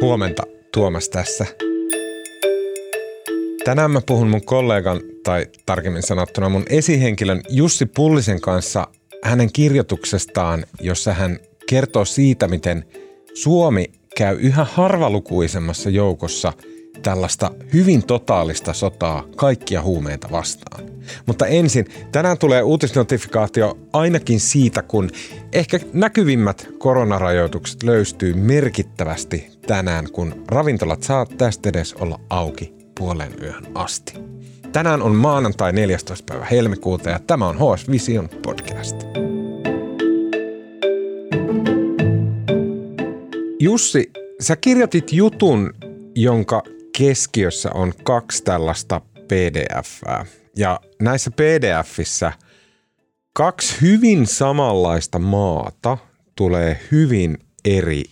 Huomenta, Tuomas tässä. Tänään mä puhun mun kollegan, tai tarkemmin sanottuna mun esihenkilön Jussi Pullisen kanssa hänen kirjoituksestaan, jossa hän kertoo siitä, miten Suomi käy yhä harvalukuisemmassa joukossa tällaista hyvin totaalista sotaa kaikkia huumeita vastaan. Mutta ensin, tänään tulee uutisnotifikaatio ainakin siitä, kun ehkä näkyvimmät koronarajoitukset löystyy merkittävästi tänään, kun ravintolat saa tästä edes olla auki puolen yön asti. Tänään on maanantai 14. päivä helmikuuta ja tämä on HS Vision podcast. Jussi, sä kirjoitit jutun, jonka keskiössä on kaksi tällaista PDFää. Ja näissä PDFissä kaksi hyvin samanlaista maata tulee hyvin eri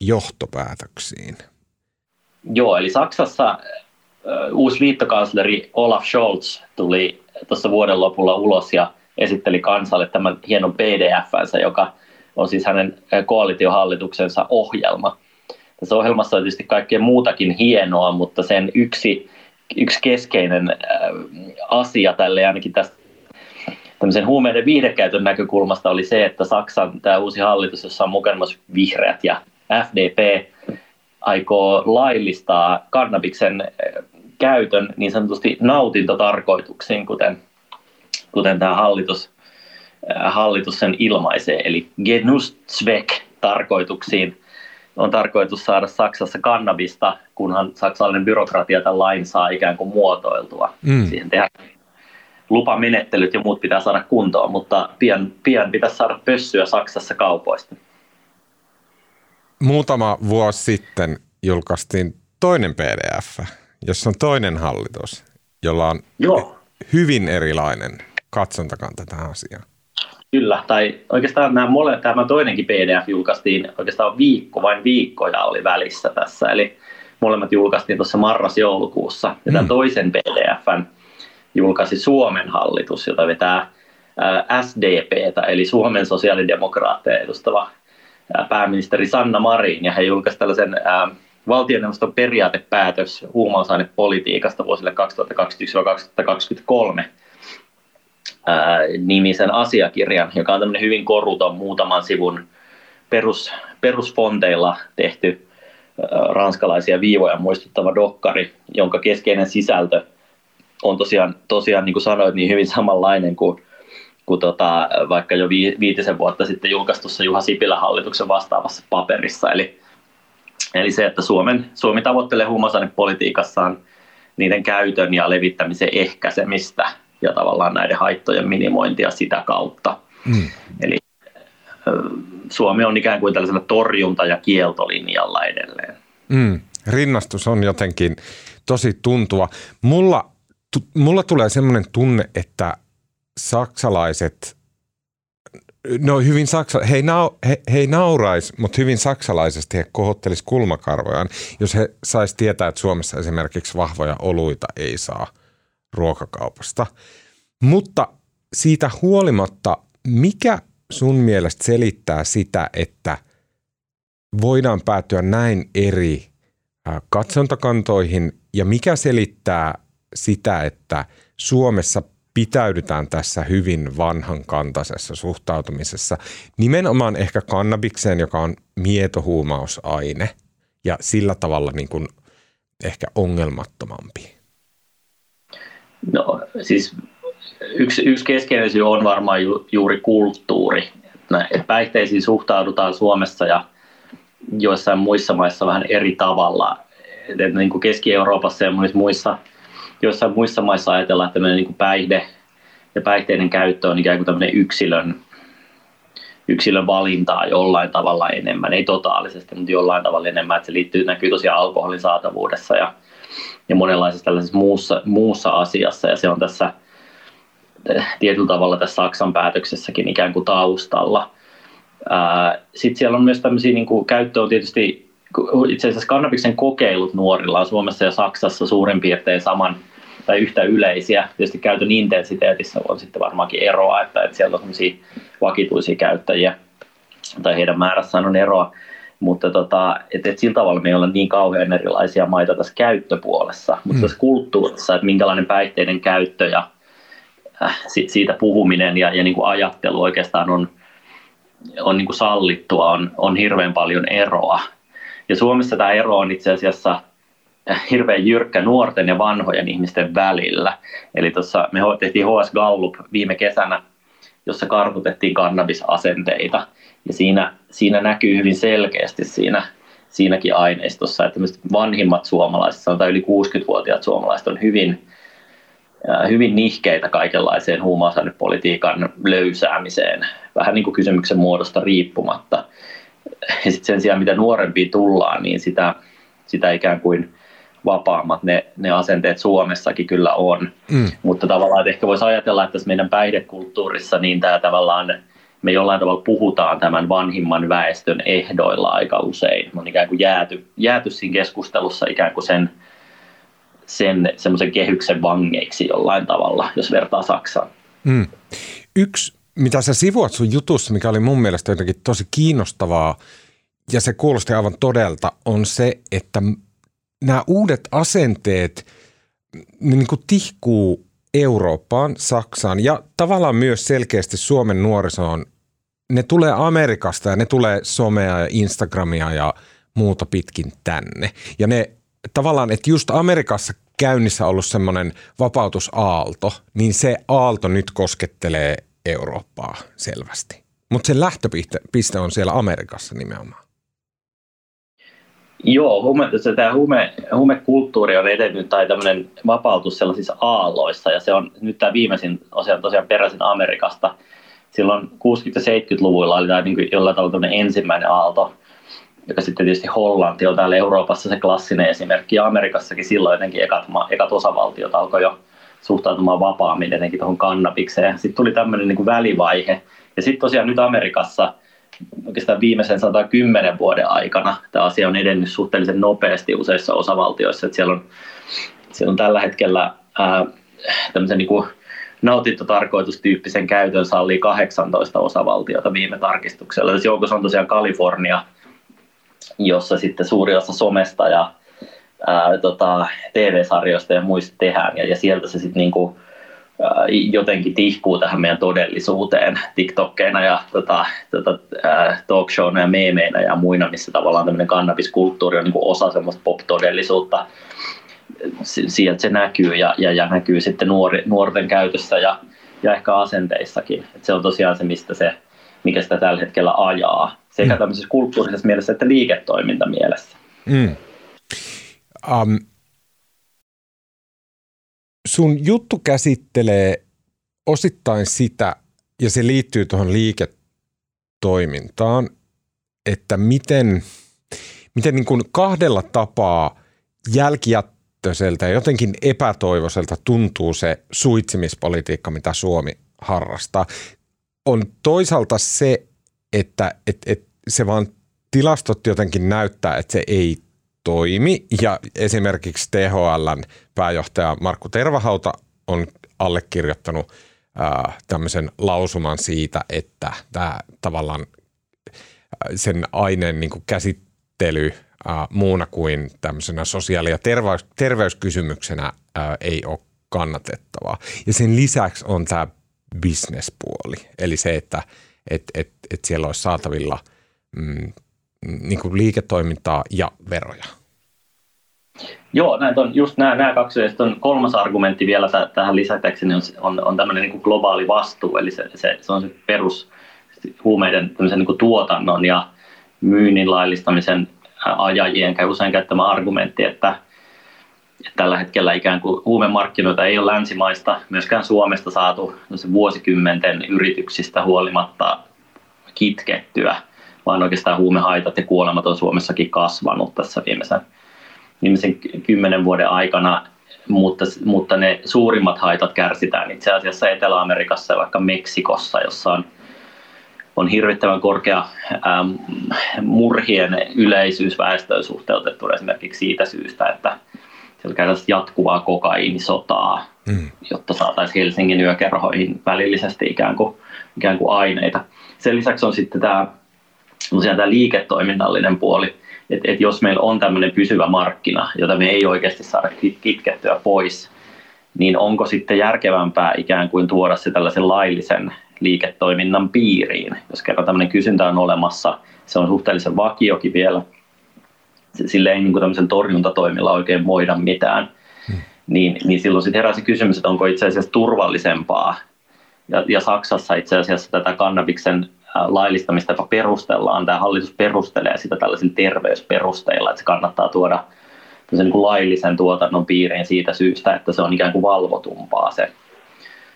johtopäätöksiin. Joo, eli Saksassa uusi liittokansleri Olaf Scholz tuli tuossa vuoden lopulla ulos ja esitteli kansalle tämän hienon pdf joka on siis hänen koalitiohallituksensa ohjelma. Tässä ohjelmassa on tietysti kaikkea muutakin hienoa, mutta sen yksi, yksi keskeinen asia tälle ainakin tästä tämmöisen huumeiden viihdekäytön näkökulmasta oli se, että Saksan tämä uusi hallitus, jossa on mukana myös vihreät ja FDP, aikoo laillistaa kannabiksen käytön niin sanotusti nautintotarkoituksiin, kuten, kuten tämä hallitus, hallitus sen ilmaisee, eli Genuszweck tarkoituksiin on tarkoitus saada Saksassa kannabista, kunhan saksalainen byrokratia tämän lain saa ikään kuin muotoiltua. Mm. Siihen tehdään lupamenettelyt ja muut pitää saada kuntoon, mutta pian, pian pitäisi saada pössyä Saksassa kaupoista. Muutama vuosi sitten julkaistiin toinen PDF, jossa on toinen hallitus, jolla on Joo. hyvin erilainen katsontakanta tähän asiaan. Kyllä, tai oikeastaan nämä mole, tämä toinenkin PDF julkaistiin oikeastaan viikko, vain viikkoja oli välissä tässä, eli molemmat julkaistiin tuossa marras-joulukuussa, ja mm. tämän toisen PDFn julkaisi Suomen hallitus, jota vetää SDPtä, eli Suomen sosiaalidemokraatteja edustava pääministeri Sanna Marin, ja he julkaisivat tällaisen valtioneuvoston periaatepäätös huumausainepolitiikasta vuosille 2021-2023, nimisen asiakirjan, joka on tämmöinen hyvin koruton muutaman sivun perus, perusfonteilla tehty ranskalaisia viivoja muistuttava dokkari, jonka keskeinen sisältö on tosiaan, tosiaan niin kuin sanoit, niin hyvin samanlainen kuin, kuin tota, vaikka jo viitisen vuotta sitten julkaistussa Juha Sipilän hallituksen vastaavassa paperissa. Eli, eli se, että Suomen, Suomi tavoittelee huumausainepolitiikassaan niiden käytön ja levittämisen ehkäisemistä – ja tavallaan näiden haittojen minimointia sitä kautta. Mm. Eli Suomi on ikään kuin tällaisella torjunta- ja kieltolinjalla edelleen. Mm. Rinnastus on jotenkin tosi tuntua. Mulla, tu, mulla tulee semmoinen tunne, että saksalaiset, no hyvin saksa, he, nau, he, he ei naurais, mutta hyvin saksalaisesti he kohottelis kulmakarvojaan, jos he sais tietää, että Suomessa esimerkiksi vahvoja oluita ei saa – ruokakaupasta. Mutta siitä huolimatta, mikä sun mielestä selittää sitä, että voidaan päätyä näin eri katsontakantoihin ja mikä selittää sitä, että Suomessa pitäydytään tässä hyvin vanhan kantaisessa suhtautumisessa. Nimenomaan ehkä kannabikseen, joka on mietohuumausaine ja sillä tavalla niin kuin ehkä ongelmattomampi. No siis yksi, yksi keskeinen syy on varmaan ju, juuri kulttuuri. Että päihteisiin suhtaudutaan Suomessa ja joissain muissa maissa vähän eri tavalla. Että niin kuin Keski-Euroopassa ja muissa, joissain muissa maissa ajatellaan, että niin kuin päihde ja päihteiden käyttö on ikään kuin yksilön, yksilön valintaa jollain tavalla enemmän, ei totaalisesti, mutta jollain tavalla enemmän, että se liittyy, näkyy tosiaan alkoholin saatavuudessa ja ja monenlaisessa tällaisessa muussa, muussa asiassa ja se on tässä eh, tietyllä tavalla tässä Saksan päätöksessäkin ikään kuin taustalla. Sitten siellä on myös tämmöisiä, niin kuin, käyttö on tietysti, itse asiassa kannabiksen kokeilut nuorilla on Suomessa ja Saksassa suurin piirtein saman tai yhtä yleisiä. Tietysti käytön intensiteetissä on sitten varmaankin eroa, että, että siellä on vakituisia käyttäjiä tai heidän määrässään on eroa. Mutta tota, et, et sillä tavalla me ei olla niin kauhean erilaisia maita tässä käyttöpuolessa, mutta mm. tässä kulttuurissa, että minkälainen päihteiden käyttö ja äh, siitä puhuminen ja, ja niin kuin ajattelu oikeastaan on, on niin kuin sallittua, on, on hirveän paljon eroa. Ja Suomessa tämä ero on itse asiassa äh, hirveän jyrkkä nuorten ja vanhojen ihmisten välillä. Eli tuossa me tehtiin HS Gallup viime kesänä, jossa kartoitettiin kannabisasenteita. Ja siinä, siinä näkyy hyvin selkeästi siinä, siinäkin aineistossa, että vanhimmat suomalaiset, sanotaan yli 60-vuotiaat suomalaiset on hyvin, hyvin nihkeitä kaikenlaiseen huumausainepolitiikan löysäämiseen, vähän niin kuin kysymyksen muodosta riippumatta. Ja sitten sen sijaan, mitä nuorempiin tullaan, niin sitä, sitä ikään kuin vapaammat ne, ne asenteet Suomessakin kyllä on. Mm. Mutta tavallaan että ehkä voisi ajatella, että tässä meidän päihdekulttuurissa niin tämä tavallaan me jollain tavalla puhutaan tämän vanhimman väestön ehdoilla aika usein. Me on ikään kuin jääty, jääty siinä keskustelussa ikään kuin sen, sen semmoisen kehyksen vangeiksi jollain tavalla, jos vertaa Saksaan. Mm. Yksi, mitä sä sivuat sun jutussa, mikä oli mun mielestä jotenkin tosi kiinnostavaa, ja se kuulosti aivan todelta, on se, että nämä uudet asenteet ne niin kuin tihkuu Eurooppaan, Saksaan ja tavallaan myös selkeästi Suomen nuorisoon ne tulee Amerikasta ja ne tulee somea ja Instagramia ja muuta pitkin tänne. Ja ne tavallaan, että just Amerikassa käynnissä ollut semmoinen vapautusaalto, niin se aalto nyt koskettelee Eurooppaa selvästi. Mutta se lähtöpiste on siellä Amerikassa nimenomaan. Joo, huume, tämä huume, huumekulttuuri on edennyt tai tämmöinen vapautus sellaisissa aalloissa ja se on nyt tämä viimeisin osia tosiaan peräisin Amerikasta – silloin 60- ja 70-luvuilla oli tämä niin kuin jollain tavalla ensimmäinen aalto, joka sitten tietysti Hollanti on täällä Euroopassa se klassinen esimerkki, ja Amerikassakin silloin jotenkin ekat, ekat osavaltiot alkoi jo suhtautumaan vapaammin jotenkin tuohon kannabikseen. Sitten tuli tämmöinen niin kuin välivaihe, ja sitten tosiaan nyt Amerikassa oikeastaan viimeisen 110 vuoden aikana tämä asia on edennyt suhteellisen nopeasti useissa osavaltioissa, että siellä on, siellä on tällä hetkellä ää, tämmöisen niin kuin nautintotarkoitustyyppisen käytön sallii 18 osavaltiota viime tarkistuksella. Tässä joukossa on tosiaan Kalifornia, jossa sitten suuri osa somesta ja ää, tota, TV-sarjoista ja muista tehdään, ja, ja sieltä se sitten niinku, jotenkin tihkuu tähän meidän todellisuuteen TikTokkeina ja tota, tota, ää, talkshowna ja meemeinä ja muina, missä tavallaan tämmöinen kannabiskulttuuri on niinku osa semmoista pop-todellisuutta sieltä se näkyy ja, ja, ja näkyy sitten nuori, nuorten käytössä ja, ja ehkä asenteissakin. Et se on tosiaan se, mistä se, mikä sitä tällä hetkellä ajaa, sekä mm. tämmöisessä kulttuurisessa mielessä että liiketoimintamielessä. Mm. Um, sun juttu käsittelee osittain sitä, ja se liittyy tuohon liiketoimintaan, että miten, miten niin kuin kahdella tapaa jälkijät ja jotenkin epätoivoiselta tuntuu se suitsimispolitiikka, mitä Suomi harrastaa. On toisaalta se, että et, et se vaan tilastot jotenkin näyttää, että se ei toimi. Ja esimerkiksi THLn pääjohtaja Markku Tervahauta on allekirjoittanut ää, tämmöisen lausuman siitä, että tämä tavallaan sen aineen niin kuin käsittely – äh, muuna kuin tämmöisenä sosiaali- ja terveys, terveyskysymyksenä äh, ei ole kannatettavaa. Ja sen lisäksi on tämä bisnespuoli, eli se, että et, et, et siellä olisi saatavilla mm, niin kuin liiketoimintaa ja veroja. Joo, näitä on just nämä, nämä kaksi. Ja on kolmas argumentti vielä t- tähän lisätäkseni niin on, on, on tämmöinen niin kuin globaali vastuu, eli se, se, se on se perus huumeiden niin kuin tuotannon ja myynnin laillistamisen ajajien käy usein käyttämä argumentti, että, tällä hetkellä ikään kuin huumemarkkinoita ei ole länsimaista, myöskään Suomesta saatu vuosikymmenten yrityksistä huolimatta kitkettyä, vaan oikeastaan huumehaitat ja kuolemat on Suomessakin kasvanut tässä viimeisen, viimeisen kymmenen vuoden aikana, mutta, mutta ne suurimmat haitat kärsitään itse asiassa Etelä-Amerikassa ja vaikka Meksikossa, jossa on on hirvittävän korkea ähm, murhien yleisyys väestöön suhteutettu esimerkiksi siitä syystä, että siellä käydään jatkuvaa kokaiinisotaa, mm. jotta saataisiin Helsingin yökerhoihin välillisesti ikään kuin, ikään kuin aineita. Sen lisäksi on sitten tämä tosiaan tämä liiketoiminnallinen puoli, että, että jos meillä on tämmöinen pysyvä markkina, jota me ei oikeasti saada kitkettyä pois, niin onko sitten järkevämpää ikään kuin tuoda se tällaisen laillisen liiketoiminnan piiriin, jos kerran tämmöinen kysyntä on olemassa, se on suhteellisen vakiokin vielä, sille ei niin kuin tämmöisen torjuntatoimilla oikein voida mitään, hmm. niin, niin silloin sitten heräsi kysymys, että onko itse asiassa turvallisempaa, ja, ja Saksassa itse asiassa tätä kannabiksen laillistamista perustellaan, tämä hallitus perustelee sitä tällaisilla terveysperusteilla, että se kannattaa tuoda niin kuin laillisen tuotannon piiriin siitä syystä, että se on ikään kuin valvotumpaa se,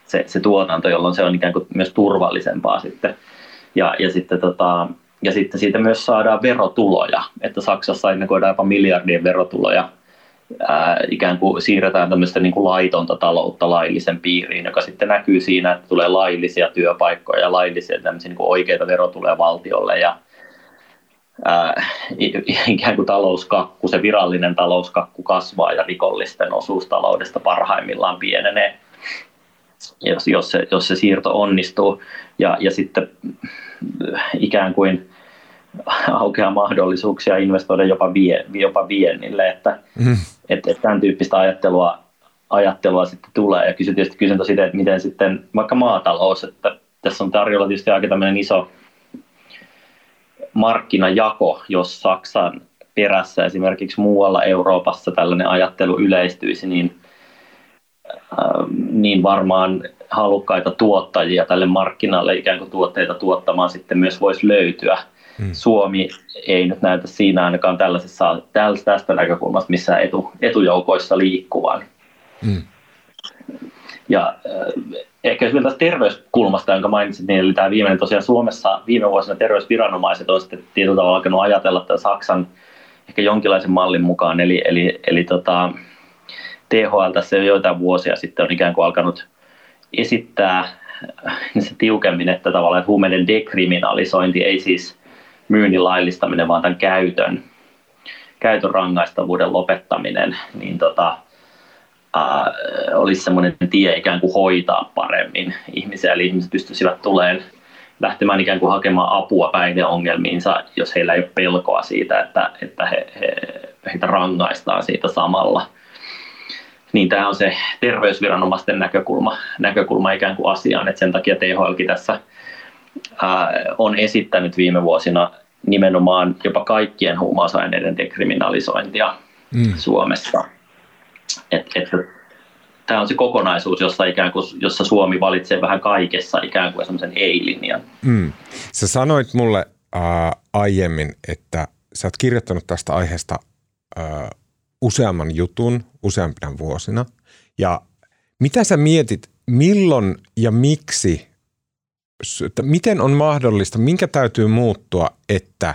se, se tuotanto, jolloin se on ikään kuin myös turvallisempaa sitten. Ja, ja, sitten tota, ja sitten siitä myös saadaan verotuloja, että Saksassa ennakoidaan jopa miljardien verotuloja ää, ikään kuin siirretään tämmöistä niin kuin laitonta taloutta laillisen piiriin, joka sitten näkyy siinä, että tulee laillisia työpaikkoja ja laillisia tämmöisiä niin kuin oikeita verotuloja valtiolle ja ää, ikään kuin talouskakku, se virallinen talouskakku kasvaa ja rikollisten osuus taloudesta parhaimmillaan pienenee, jos, jos, se, jos se siirto onnistuu. Ja, ja sitten ikään kuin aukeaa mahdollisuuksia investoida jopa, vie, jopa viennille, että mm. Et, et tämän tyyppistä ajattelua, ajattelua sitten tulee. Ja kysyn tietysti kysyntä siitä, että miten sitten vaikka maatalous, että tässä on tarjolla tietysti aika tämmöinen iso markkinajako, jos Saksan perässä esimerkiksi muualla Euroopassa tällainen ajattelu yleistyisi, niin, äh, niin varmaan halukkaita tuottajia tälle markkinalle ikään kuin tuotteita tuottamaan sitten myös voisi löytyä. Hmm. Suomi ei nyt näytä siinä ainakaan tällaisessa, tästä näkökulmasta missään etu, etujoukoissa liikkuvan. Hmm. Ja äh, ehkä jos tästä terveyskulmasta, jonka mainitsit, niin eli tämä viimeinen tosiaan Suomessa viime vuosina terveysviranomaiset on sitten tietyllä tavalla alkanut ajatella tätä Saksan ehkä jonkinlaisen mallin mukaan, eli, eli, eli tota, THL tässä jo joitain vuosia sitten on ikään kuin alkanut esittää se tiukemmin, että tavallaan että huumeiden dekriminalisointi ei siis myynnin laillistaminen, vaan tämän käytön, käytön rangaistavuuden lopettaminen, niin tota, äh, olisi semmoinen tie ikään kuin hoitaa paremmin ihmisiä, eli ihmiset pystyisivät tulemaan lähtemään ikään kuin hakemaan apua päihdeongelmiinsa, jos heillä ei ole pelkoa siitä, että, että he, he, heitä rangaistaan siitä samalla. Niin tämä on se terveysviranomaisten näkökulma, näkökulma ikään kuin asiaan, että sen takia THLkin tässä ää, on esittänyt viime vuosina nimenomaan jopa kaikkien huumausaineiden dekriminalisointia mm. Suomessa – et, et, tämä on se kokonaisuus, jossa, ikään kuin, jossa Suomi valitsee vähän kaikessa ikään kuin semmoisen ei-linjan. Mm. Sä sanoit mulle äh, aiemmin, että sä oot kirjoittanut tästä aiheesta äh, useamman jutun useampina vuosina. Ja mitä sä mietit, milloin ja miksi, että miten on mahdollista, minkä täytyy muuttua, että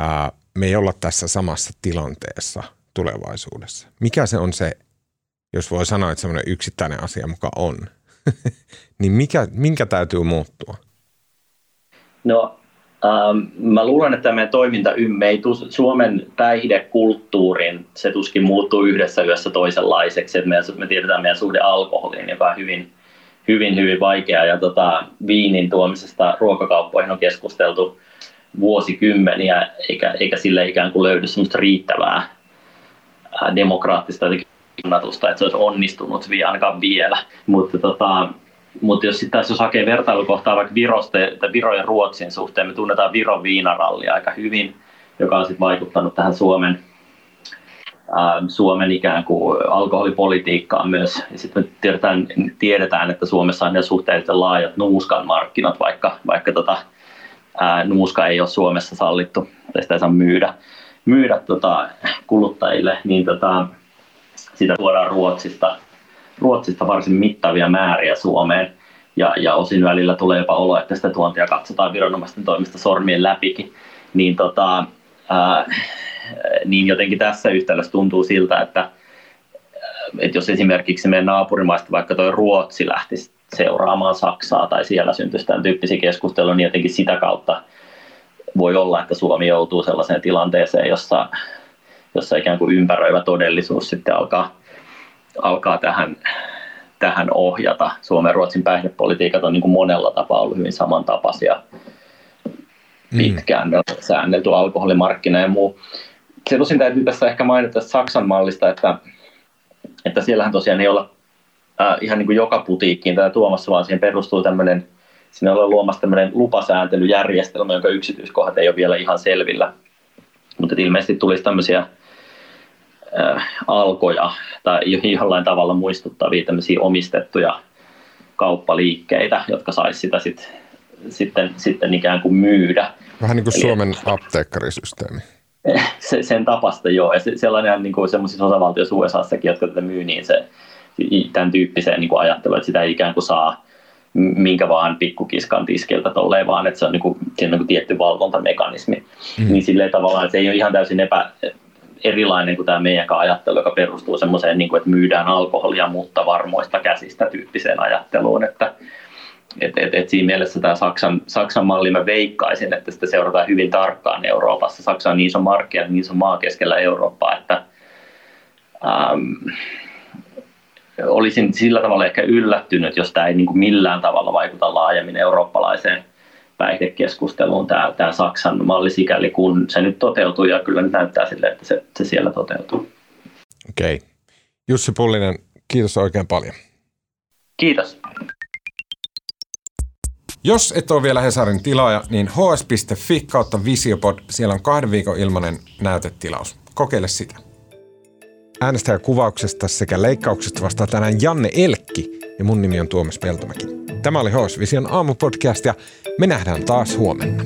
äh, me ei olla tässä samassa tilanteessa tulevaisuudessa? Mikä se on se jos voi sanoa, että semmoinen yksittäinen asia muka on, niin mikä, minkä täytyy muuttua? No ähm, mä luulen, että meidän toiminta ei Suomen päihdekulttuurin, se tuskin muuttuu yhdessä yössä toisenlaiseksi. Että meidän, me tiedetään meidän suhde alkoholiin, joka on hyvin, hyvin, hyvin vaikea. Ja tota, viinin tuomisesta ruokakauppoihin on keskusteltu vuosikymmeniä, eikä, eikä sille ikään kuin löydy semmoista riittävää demokraattista kannatusta, että se olisi onnistunut vielä, ainakaan vielä. Mutta tota, mutta jos sitten jos hakee vertailukohtaa vaikka Virosta, Viro ja Ruotsin suhteen, me tunnetaan Viron viinarallia aika hyvin, joka on sitten vaikuttanut tähän Suomen, Suomen ikään kuin alkoholipolitiikkaan myös. Ja sitten me tiedetään, tiedetään, että Suomessa on ne suhteellisen laajat nuuskan markkinat, vaikka, vaikka tota, ää, nuuska ei ole Suomessa sallittu, tai sitä ei saa myydä, myydä tota, kuluttajille, niin tota, sitä tuodaan Ruotsista, Ruotsista varsin mittavia määriä Suomeen. Ja, ja osin välillä tulee jopa olo, että sitä tuontia katsotaan viranomaisten toimesta sormien läpikin. Niin, tota, ää, niin jotenkin tässä yhtälössä tuntuu siltä, että, että jos esimerkiksi meidän naapurimaista vaikka tuo Ruotsi lähtisi seuraamaan Saksaa tai siellä syntyisi tämän tyyppisiä keskusteluja, niin jotenkin sitä kautta voi olla, että Suomi joutuu sellaiseen tilanteeseen, jossa jossa ikään kuin ympäröivä todellisuus sitten alkaa, alkaa tähän, tähän ohjata. Suomen ja Ruotsin päihdepolitiikat on niin kuin monella tapaa ollut hyvin samantapaisia. mm. pitkään mm. säännelty alkoholimarkkina ja muu. Se tosin täytyy tässä ehkä mainita tästä Saksan mallista, että, että siellähän tosiaan ei olla äh, ihan niin kuin joka putiikkiin tätä tuomassa, vaan siihen perustuu tämmöinen, sinne ollaan luomassa tämmöinen lupasääntelyjärjestelmä, jonka yksityiskohdat ei ole vielä ihan selvillä. Mutta ilmeisesti tulisi tämmöisiä äh, alkoja tai jollain tavalla muistuttavia tämmöisiä omistettuja kauppaliikkeitä, jotka saisi sitä sit, sitten, sitten ikään kuin myydä. Vähän niin kuin Eli, Suomen apteekkarisysteemi. Se, sen tapasta joo, ja se, sellainen niin kuin sellaisissa osavaltioissa USAssakin, jotka tätä myy, niin se, tämän tyyppiseen niin kuin ajatteluun, että sitä ei ikään kuin saa minkä vaan pikkukiskan tiskiltä tolleen, vaan että se on, niin kuin, siinä on niin kuin tietty valvontamekanismi. Mm. Niin silleen tavallaan, että se ei ole ihan täysin epä, erilainen kuin tämä meidän ajattelu, joka perustuu semmoiseen, niin kuin, että myydään alkoholia, mutta varmoista käsistä tyyppiseen ajatteluun, että et, et, et siinä mielessä tämä Saksan, Saksan malli mä veikkaisin, että sitä seurataan hyvin tarkkaan Euroopassa. Saksa on niin iso markkina, niin iso maa keskellä Eurooppaa, että ähm, olisin sillä tavalla ehkä yllättynyt, jos tämä ei niin kuin millään tavalla vaikuta laajemmin eurooppalaiseen päihdekeskusteluun tämä, tämä Saksan malli sikäli kun se nyt toteutuu ja kyllä nyt näyttää sille, että se, se siellä toteutuu. Okei. Okay. Jussi Pullinen, kiitos oikein paljon. Kiitos. Jos et ole vielä Hesarin tilaaja, niin hs.fi kautta Visiopod, siellä on kahden viikon ilmainen näytetilaus. Kokeile sitä. Äänestäjäkuvauksesta sekä leikkauksesta vastaa tänään Janne Elkki ja mun nimi on Tuomas Peltomäki. Tämä oli HS Vision aamupodcast ja me nähdään taas huomenna.